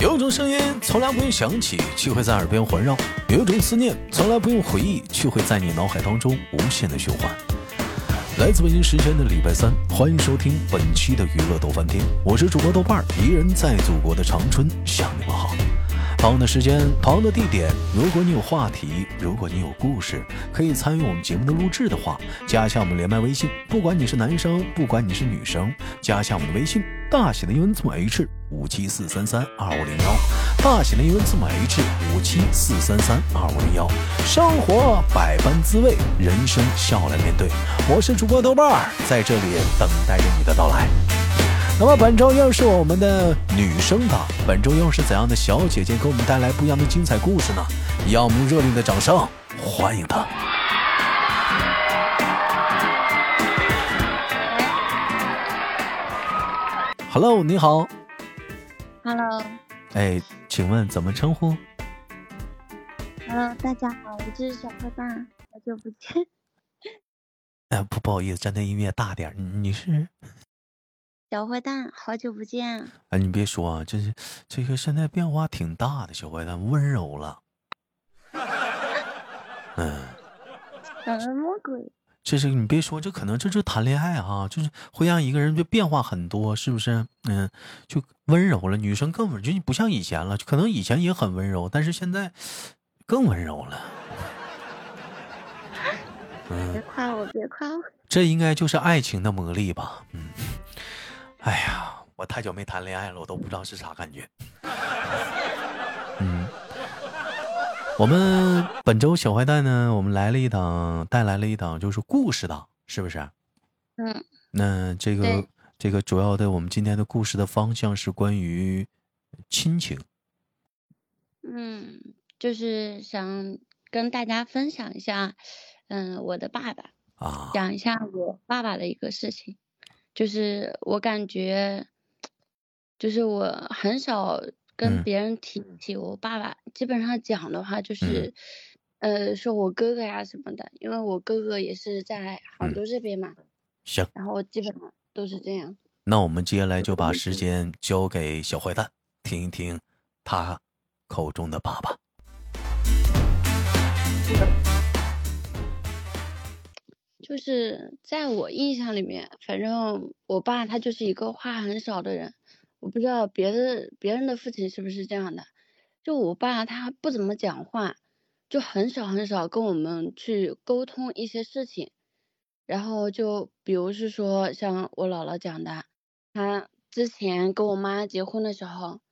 有种声音从来不用想起，却会在耳边环绕；有种思念从来不用回忆，却会在你脑海当中无限的循环。来自北京时间的礼拜三，欢迎收听本期的娱乐逗翻天，我是主播豆瓣儿，一人在祖国的长春向你们好。同样的时间，同样的地点。如果你有话题，如果你有故事，可以参与我们节目的录制的话，加一下我们连麦微信。不管你是男生，不管你是女生，加一下我们的微信，大写的英文字母 H 五七四三三二五零幺，大写的英文字母 H 五七四三三二五零幺。生活百般滋味，人生笑来面对。我是主播豆瓣儿，在这里等待着你的到来。那么本周又是我们的女生党，本周又是怎样的小姐姐给我们带来不一样的精彩故事呢？让我们热烈的掌声欢迎她。Hello，你好。Hello，哎，请问怎么称呼？Hello，大家好，我是小坏蛋，好久不见。哎，不不好意思，暂停音乐大点你是？小坏蛋，好久不见。哎，你别说啊，这是这个现在变化挺大的，小坏蛋温柔了。嗯，什么鬼？这是你别说，这可能这是谈恋爱哈、就是会让一个人就变化很多，是不是？嗯，就温柔了，女生更温，就不像以前了，可能以前也很温柔，但是现在更温柔了。嗯别夸我，别夸我。这应该就是爱情的魔力吧？嗯，哎呀，我太久没谈恋爱了，我都不知道是啥感觉。嗯，我们本周小坏蛋呢，我们来了一档，带来了一档就是故事档，是不是？嗯，那这个这个主要的，我们今天的故事的方向是关于亲情。嗯，就是想跟大家分享一下，嗯，我的爸爸，啊，讲一下我爸爸的一个事情。就是我感觉，就是我很少嗯。跟别人提起我爸爸，基本上讲的话就是，呃，说我哥哥呀什么的，因为我哥哥也是在杭嗯。州这边嘛，行，然后基本上都是这样。那我们接下来就把时间交给小坏蛋，听一听他口中的爸爸。就是在我印象里面，反正我爸他就是一个话很少的人，我不知道别的别人的父亲是不是这样的。就我爸他不怎么讲话，就很少很少跟我们去沟通一些事情。然后就比如是说像我姥姥讲的，他之前跟我妈结婚的时候，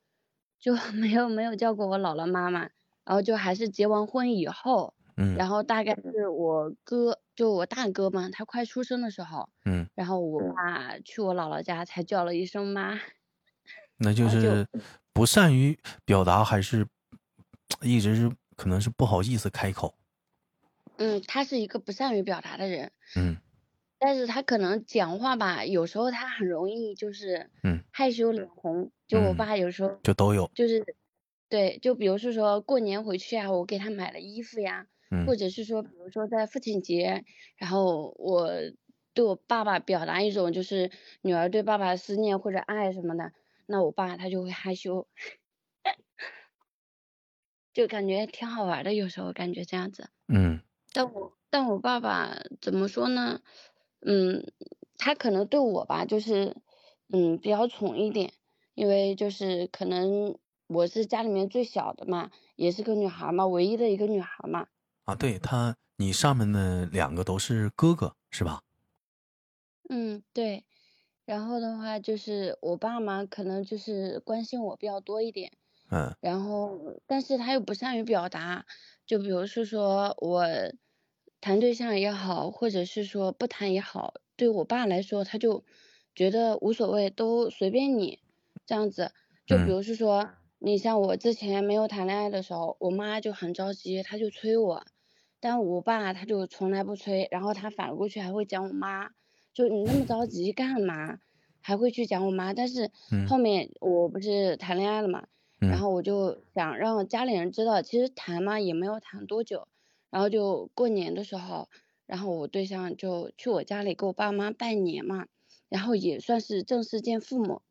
就 没有没有叫过我姥姥妈妈，然后就还是结完婚以后。嗯然后大概是我哥，就我大哥嘛，他快出生的时候，嗯，然后我爸去我姥姥家才叫了一声妈。那就是不善于表达，还是一直是可能是不好意思开口。嗯，他是一个不善于表达的人，嗯但是他可能讲话吧，有时候他很容易就是嗯害羞脸红。就我嗯爸有时候就都有。就是，对，就比如是说过年回去啊，我给他买了衣服呀，嗯或者是说，比如说在父亲节，然后我对我爸爸表达一种就是女儿对爸爸的思念或者爱什么的，那我爸他就会害羞，就感觉挺好玩的，有时候感觉这样子。嗯但我但我爸爸怎么说呢？嗯，他可能对我吧，就是嗯比较宠一点，因为就是可能我是家里面最小的嘛，也是个女孩嘛，唯一的一个女孩嘛。啊，对他，你上面的两个都是哥哥是吧？嗯，对。然后的话就是我爸妈可能就是关心我比较多一点，嗯然后但是他又不善于表达，就比如是说我谈对象也好，或者是说不谈也好，对我爸来说他就觉得无所谓，都随便你这样子。就比嗯如是说，你像我之前没有谈恋爱的时候，我妈就很着急，她就催我，但我爸他就从来不催，然后他反过去还会讲我妈，就你那么着急干嘛？还会去讲我妈，但是嗯后面我不是谈恋爱了嘛，然嗯后我就想让家里人知道，其实谈嘛也没有谈多久，然后就过年的时候，然后我对象就去我家里给我爸妈拜年嘛，然后也算是正式见父母，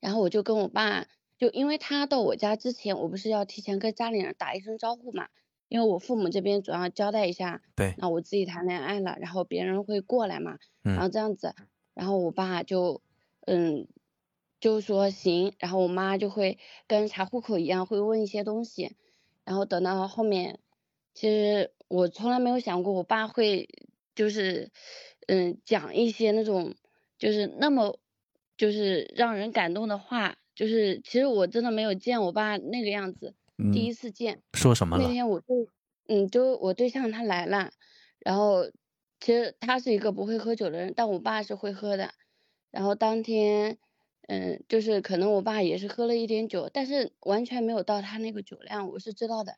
然后我就跟我爸就因为他到我家之前，我不是要提前跟家里人打一声招呼嘛？因为我父母这边主要交代一下，对，那我自己谈恋爱了，然后别人会过来嘛，嗯然后这样子，然后我爸就，嗯，就说行，然后我妈就会跟查户口一样，会问一些东西，然后等到后面，其实我从来没有想过我爸会就是，嗯，讲一些那种就是那么就是让人感动的话，就是其实我真的没有见我爸那个样子，第一嗯，次见。说什么了？那天我对，嗯，就我对象他来了，然后其实他是一个不会喝酒的人，但我爸是会喝的。然后当天，嗯，就是可能我爸也是喝了一点酒，但是完全没有到他那个酒量，我是知道的。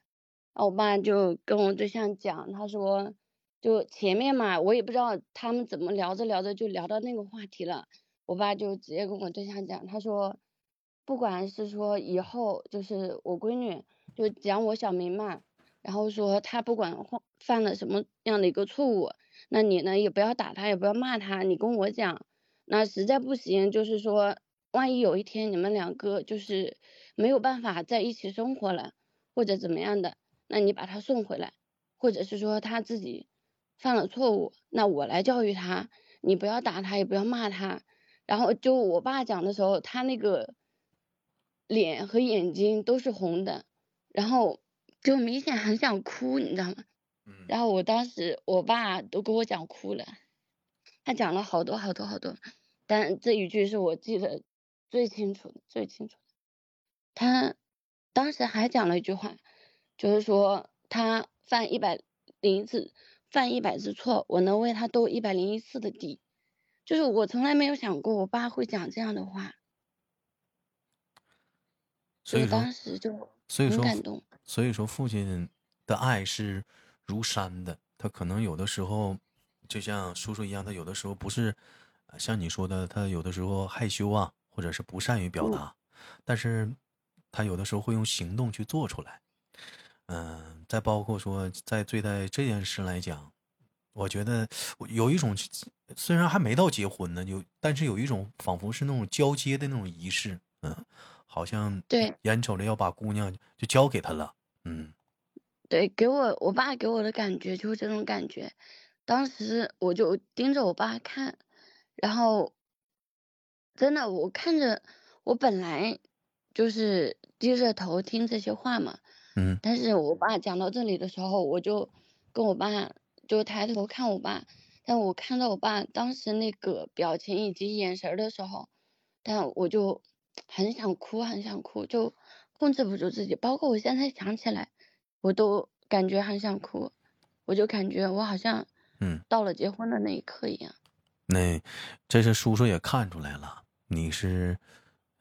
然后我爸就跟我对象讲，他说，就前面嘛，我也不知道他们怎么聊着聊着就聊到那个话题了。我爸就直接跟我对象讲，他说，不管是说以后就是我闺女，就讲我小明嘛，然后说他不管犯了什么样的一个错误，那你呢也不要打他，也不要骂他，你跟我讲。那实在不行，就是说，万一有一天你们两个就是没有办法在一起生活了，或者怎么样的，那你把他送回来，或者是说他自己犯了错误，那我来教育他，你不要打他，也不要骂他。然后就我爸讲的时候，他那个脸和眼睛都是红的，然后就明显很想哭，你知道吗？嗯然后我当时我爸都给我讲哭了，他讲了好多好多好多，但这一句是我记得最清楚的最清楚的。他当时还讲了一句话，就是说他犯一百零一次犯一百次错，我能为他兜一百零一次的底。就是我从来没有想过我爸会讲这样的话，所以说当，时就所以说，很感动。所以说，父亲的爱是如山的。他可能有的时候，就像叔叔一样，他有的时候不是呃像你说的，他有的时候害羞啊，或者是不善于表达，但是他有的时候会用行动去做出来。嗯、再包括说，在对待这件事来讲，我觉得有一种，虽然还没到结婚呢，有，但是有一种仿佛是那种交接的那种仪式，嗯，好像对。眼瞅着要把姑娘就交给他了，嗯。对，给我我爸给我的感觉就是这种感觉。当时我就盯着我爸看，然后真的我看着我本来就是低着头听这些话嘛，嗯但是我爸讲到这里的时候，我就跟我爸就抬头看我爸，但我看到我爸当时那个表情以及眼神的时候，但我就很想哭，很想哭，就控制不住自己。包括我现在想起来，我都感觉很想哭，我就感觉我好像嗯，到了结婚的那一刻一样。那这是叔叔也看出来了，你是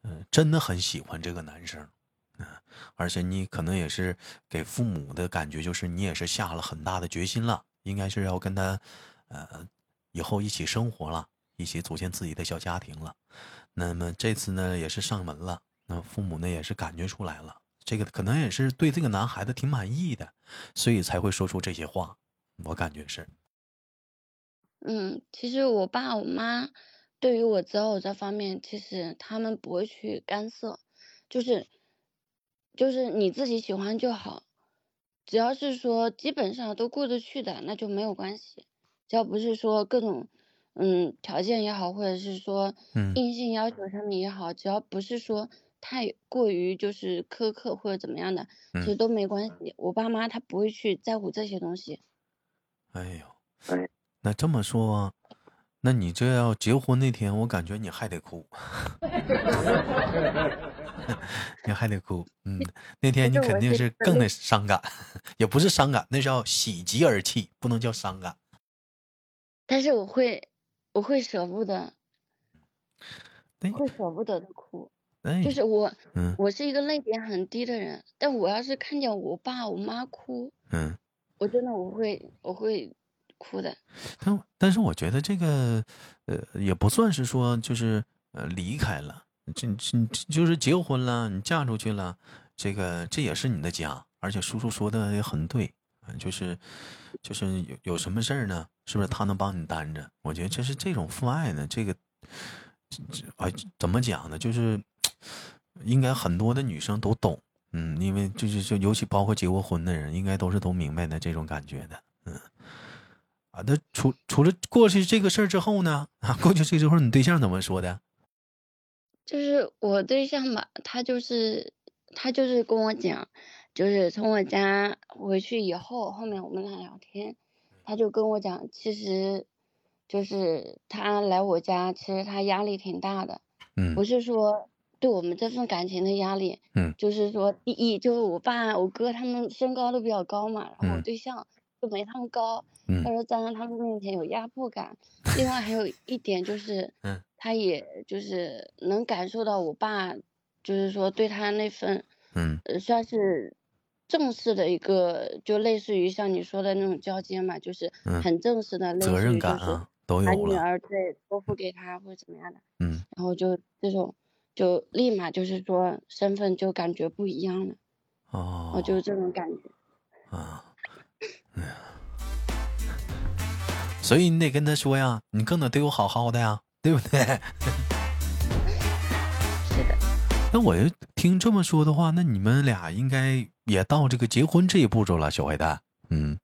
嗯、呃真的很喜欢这个男生，嗯、而且你可能也是给父母的感觉就是你也是下了很大的决心了，应该是要跟他呃以后一起生活了，一起组建自己的小家庭了。那么这次呢也是上门了，那父母呢也是感觉出来了，这个可能也是对这个男孩子挺满意的，所以才会说出这些话。我感觉是，嗯，其实我爸我妈对于我择偶这方面，其实他们不会去干涉，就是就是你自己喜欢就好，只要是说基本上都过得去的，那就没有关系。只要不是说各种嗯条件也好，或者是说嗯硬性要求上面也好，只要不是说太过于就是苛刻或者怎么样的，其实嗯，都没关系。我爸妈他不会去在乎这些东西。哎呦。哎那这么说，那你这要结婚那天，我感觉你还得哭，你还得哭。嗯，那天你肯定是真的是更得伤感，也不是伤感，那叫喜极而泣，不能叫伤感。但是我会，我会舍不得，对，会舍不得的哭。哎就，是我，嗯我是一个泪点很低的人，但我要是看见我爸我妈哭，嗯，我真的我会我会哭的。但但是我觉得这个，呃，也不算是说就是呃离开了，这这就是结婚了，你嫁出去了，这个这也是你的家，而且叔叔说的也很对，就是就是有有什么事儿呢，是不是他能帮你担着？我觉得这是这种父爱呢，这个啊怎么讲呢？就是应该很多的女生都懂，嗯，因为就是就尤其包括结过婚的人，应该都是都明白的这种感觉的，嗯。啊，那除除了过去这个事儿之后呢？啊，过去这之后，你对象怎么说的？就是我对象吧，他就是他就是跟我讲，就是从我家回去以后，后面我们俩聊天，他就跟我讲，其实就是他来我家，其实他压力挺大的。嗯。不是说对我们这份感情的压力。嗯。就是说，第一就是我爸、我哥他们身高都比较高嘛，然后我对象。就没他们高，他说站在他们面前有压迫感。另外还有一点就是，他也就是能感受到我爸，就是说对他那份，嗯，算是正式的一个，就类似于像你说的那种交接嘛，就是很正式的，责任感啊，都有把女儿对托付给他或者怎么样的，嗯，然后就这种就立马就是说身份就感觉不一样了，哦，我就是这种感觉，啊。哎呀，所以你得跟他说呀，你更得对我好好的呀，对不对？那我要听这么说的话，那你们俩应该也到这个结婚这一步骤了，小坏蛋。嗯。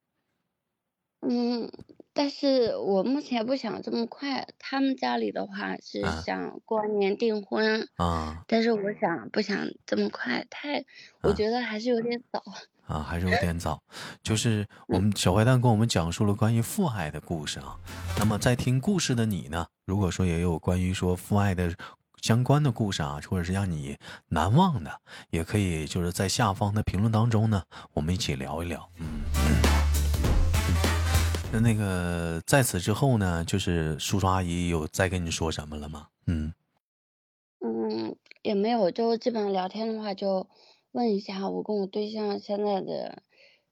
嗯，但是我目前不想这么快。他们家里的话是想过完年订婚啊，但是我想不想这么快，太，我觉得还是有点早。啊，还是有点早。就是我们小坏蛋跟我们讲述了关于父爱的故事啊。那么在听故事的你呢，如果说也有关于说父爱的相关的故事啊，或者是让你难忘的，也可以就是在下方的评论当中呢，我们一起聊一聊。嗯那那个在此之后呢，就是叔叔阿姨有再跟你说什么了吗？嗯嗯，也没有，就基本上聊天的话就。问一下我跟我对象现在的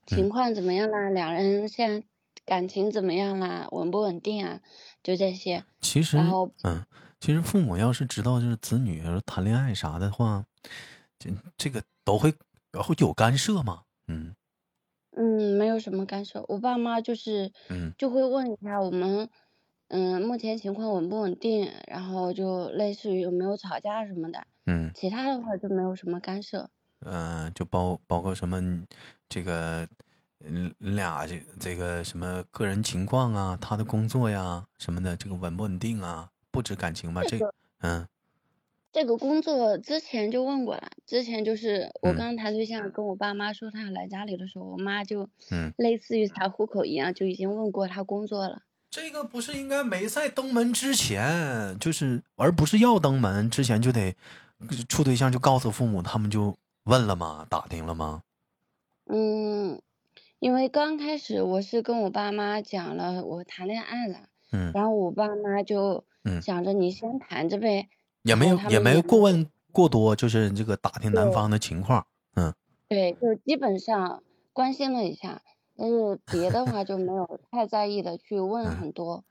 情况怎么样啦？两人现在感情怎么样啦？稳不稳定啊？就这些。其实，然后嗯，其实父母要是知道就是子女谈恋爱啥的话，这这个都会然后有干涉吗？嗯嗯，没有什么干涉。我爸妈就是嗯就会问一下我们嗯目前情况稳不稳定，然后就类似于有没有吵架什么的。嗯，其他的话就没有什么干涉。嗯，就包包括什么，这个，嗯，俩这这个什么个人情况啊，他的工作呀什么的，这个稳不稳定啊？不止感情吧，这个，嗯，这个工作之前就问过了，之前就是我刚谈对象，跟我爸妈说他要来家里的时候，我妈就，嗯，类似于查户口一样，就已经问过他工作了。这个不是应该没在登门之前，就是而不是要登门之前就得处对象，就告诉父母，他们就。问了吗？打听了吗？嗯，因为刚开始我是跟我爸妈讲了我谈恋爱了，嗯，然后我爸妈就想着你先谈着呗，也没有也没有过问过多，就是这个打听男方的情况，嗯，对，就基本上关心了一下，但是别的话就没有太在意的去 问很多，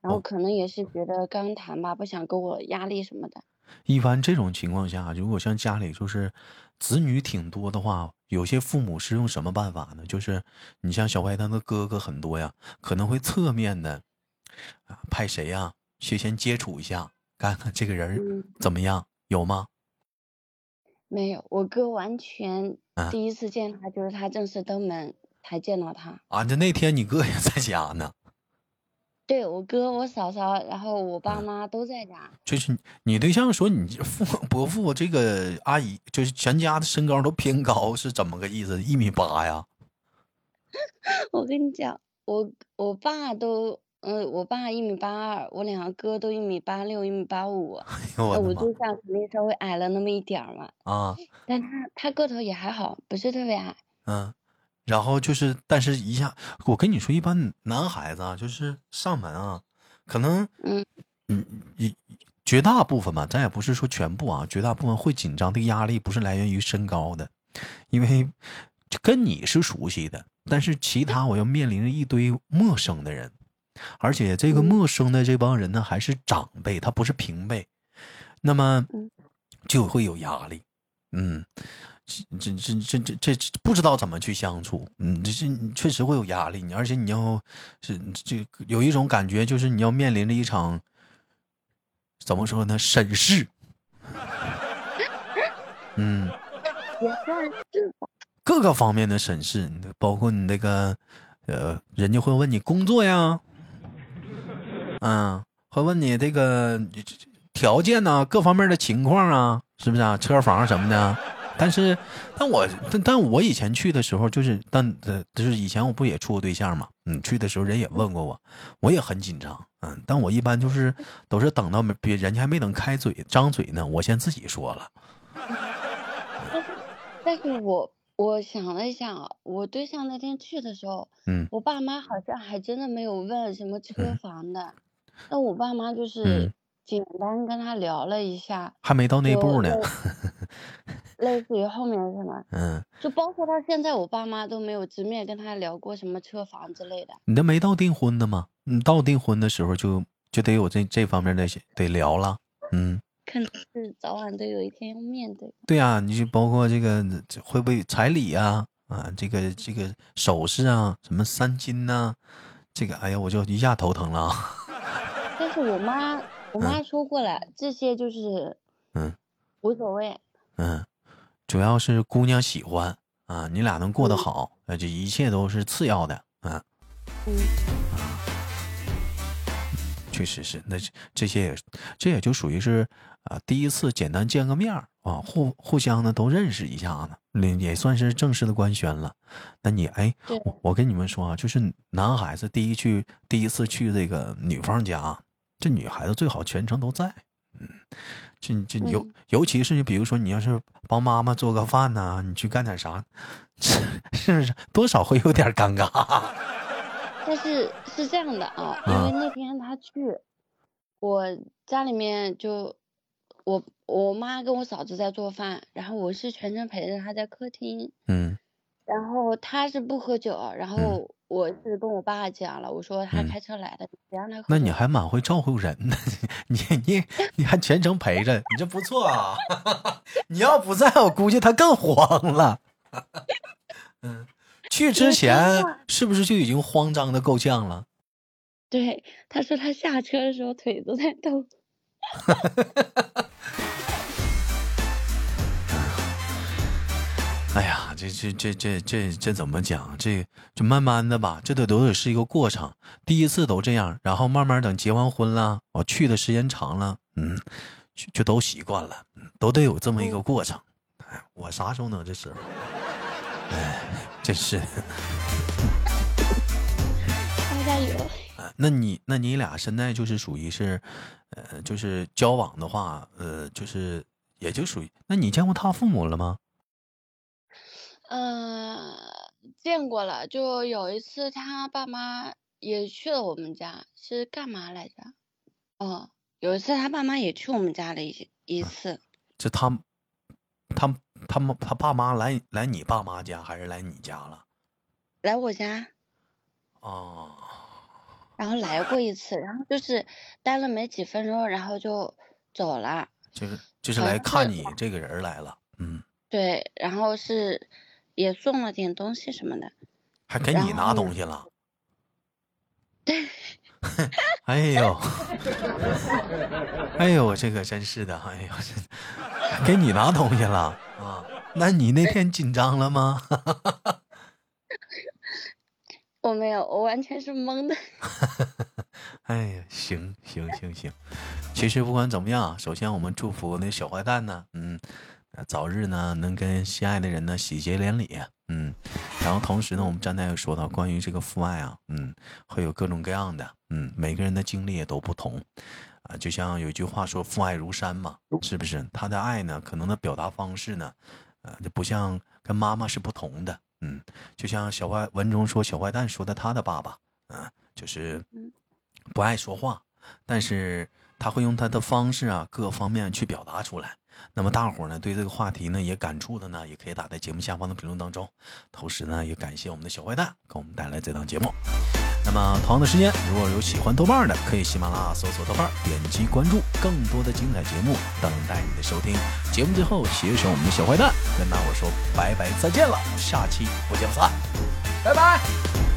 然后可能也是觉得刚谈吧，不想给我压力什么的。一般这种情况下，如果像家里就是子女挺多的话，有些父母是用什么办法呢？就是你像小外他的哥哥很多呀，可能会侧面的啊派谁呀去先接触一下，看看这个人怎么样，有吗？没有，我哥完全第一次见他就是他正式登门才见到他啊！就那天你哥也在家呢。对我哥、我嫂嫂，然后我爸妈都在家。就是你对象说你父伯父这个阿姨，就是全家的身高都偏高，是怎么个意思？一米八呀？我跟你讲，我我爸都，嗯，我爸一米八二，我两个哥都一米八六、一米八五。那我对象肯定稍微矮了那么一点嘛。啊。但他他个头也还好，不是特别矮。嗯。然后就是，但是一下，我跟你说，一般男孩子啊，就是上门啊，可能，嗯，嗯，一绝大部分吧，咱也不是说全部啊，绝大部分会紧张的压力不是来源于身高的，因为跟你是熟悉的，但是其他我要面临着一堆陌生的人，而且这个陌生的这帮人呢，还是长辈，他不是平辈，那么就会有压力，嗯。这这这这这不知道怎么去相处，嗯，这是确实会有压力，你而且你要是这有一种感觉，就是你要面临着一场怎么说呢审视，嗯，也算是。各个方面的审视，包括你那个，呃，人家会问你工作呀，嗯，会问你这个条件呐、各方面的情况啊，是不是啊？车房什么的。但是，但我但但我以前去的时候，就是但呃，就是以前我不也处过对象嘛，嗯，去的时候人也问过我，我也很紧张，嗯，但我一般就是都是等到别人家还没等开嘴张嘴呢，我先自己说了，但是我我想了一下啊，我对象那天去的时候，嗯我爸妈好像还真的没有问什么车房的，那我爸妈就嗯是简单跟他聊了一下，还没到那步呢，类 类似于后面什么，嗯，就包括到现在，我爸妈都没有直面跟他聊过什么车房之类的。你都没到订婚的吗？你到订婚的时候就就得有这这方面的得聊了，嗯。可能是早晚都有一天要面对。对啊、你就包括这个会不会彩礼啊、啊？这个这个首饰啊，什么三金呐、这个哎呀，我就一下头疼了啊。但是我妈，我妈说过了，这些就是嗯无所谓。嗯，主要是姑娘喜欢啊，你俩能过得嗯好，那这一切都是次要的啊。嗯，确实是，那这这些也这也就属于是啊，第一次简单见个面儿啊，互互相呢都认识一下子，那也算是正式的官宣了。那你哎，我跟你们说啊，就是男孩子第一去第一次去这个女方家，这女孩子最好全程都在，嗯，这这尤嗯。尤其是你比如说你要是帮妈妈做个饭呐、你去干点啥，是是不是？多少会有点尴尬？但是是这样的啊，因为那天他去，我家里面就我我妈跟我嫂子在做饭，然后我是全程陪着她在客厅，嗯。然后他是不喝酒，然后我是跟我爸讲了，我说他嗯开车来的，你别让他。那你还蛮会照顾人的，你 你你还全程陪着，你这不错啊！你要不在我估计他更慌了。嗯，去之前是不是就已经慌张的够呛了？对，他说他下车的时候腿都在抖。哎呀，这这这这这这怎么讲？这这慢慢的吧，这得都得是一个过程。第一次都这样，然后慢慢等结完婚了，我去的时间长了，嗯，就就都习惯了，嗯都得有这么一个过程。哎，我啥时候能这时候？哎，真是那你那你俩现在就是属于是，呃，就是交往的话，呃，就是也就属于。那你见过他父母了吗？嗯、见过了，就有一次他爸妈也去了我们家，是干嘛来着？哦，有一次他爸妈也去我们家了一一次，这他他他们他爸妈来来你爸妈家还是来你家了？来我家，哦，然后来过一次，然后就是待了没几分钟，然后就走了。就是就是来看你这个人来了，嗯，对，然后是也送了点东西什么的。还给你拿东西了。对，哎呦，哎呦，这个真是的，哎呦，这给你拿东西了啊？那你那天紧张了吗？我没有，我完全是懵的。哎呀，行行行行，其实不管怎么样，首先我们祝福那小坏蛋呢，嗯，呃早日呢能跟心爱的人呢喜结连理，嗯，然后同时呢，我们站在又说到关于这个父爱啊，嗯，会有各种各样的，嗯，每个人的经历也都不同，啊，就像有一句话说父爱如山嘛，是不是？他的爱呢，可能的表达方式呢，呃，就不像跟妈妈是不同的，嗯，就像小坏文中说小坏蛋说的他的爸爸，啊，就是嗯不爱说话，但是他会用他的方式啊，各方面去表达出来。那么大伙儿呢，对这个话题呢也感触的呢，也可以打在节目下方的评论当中。同时呢，也感谢我们的小坏蛋给我们带来这档节目。那么同样的时间，如果有喜欢豆瓣的，可以喜马拉雅搜索豆瓣，点击关注，更多的精彩节目等待你的收听。节目最后，携手我们的小坏蛋跟大伙儿说拜拜，再见了，下期不见不散，拜拜。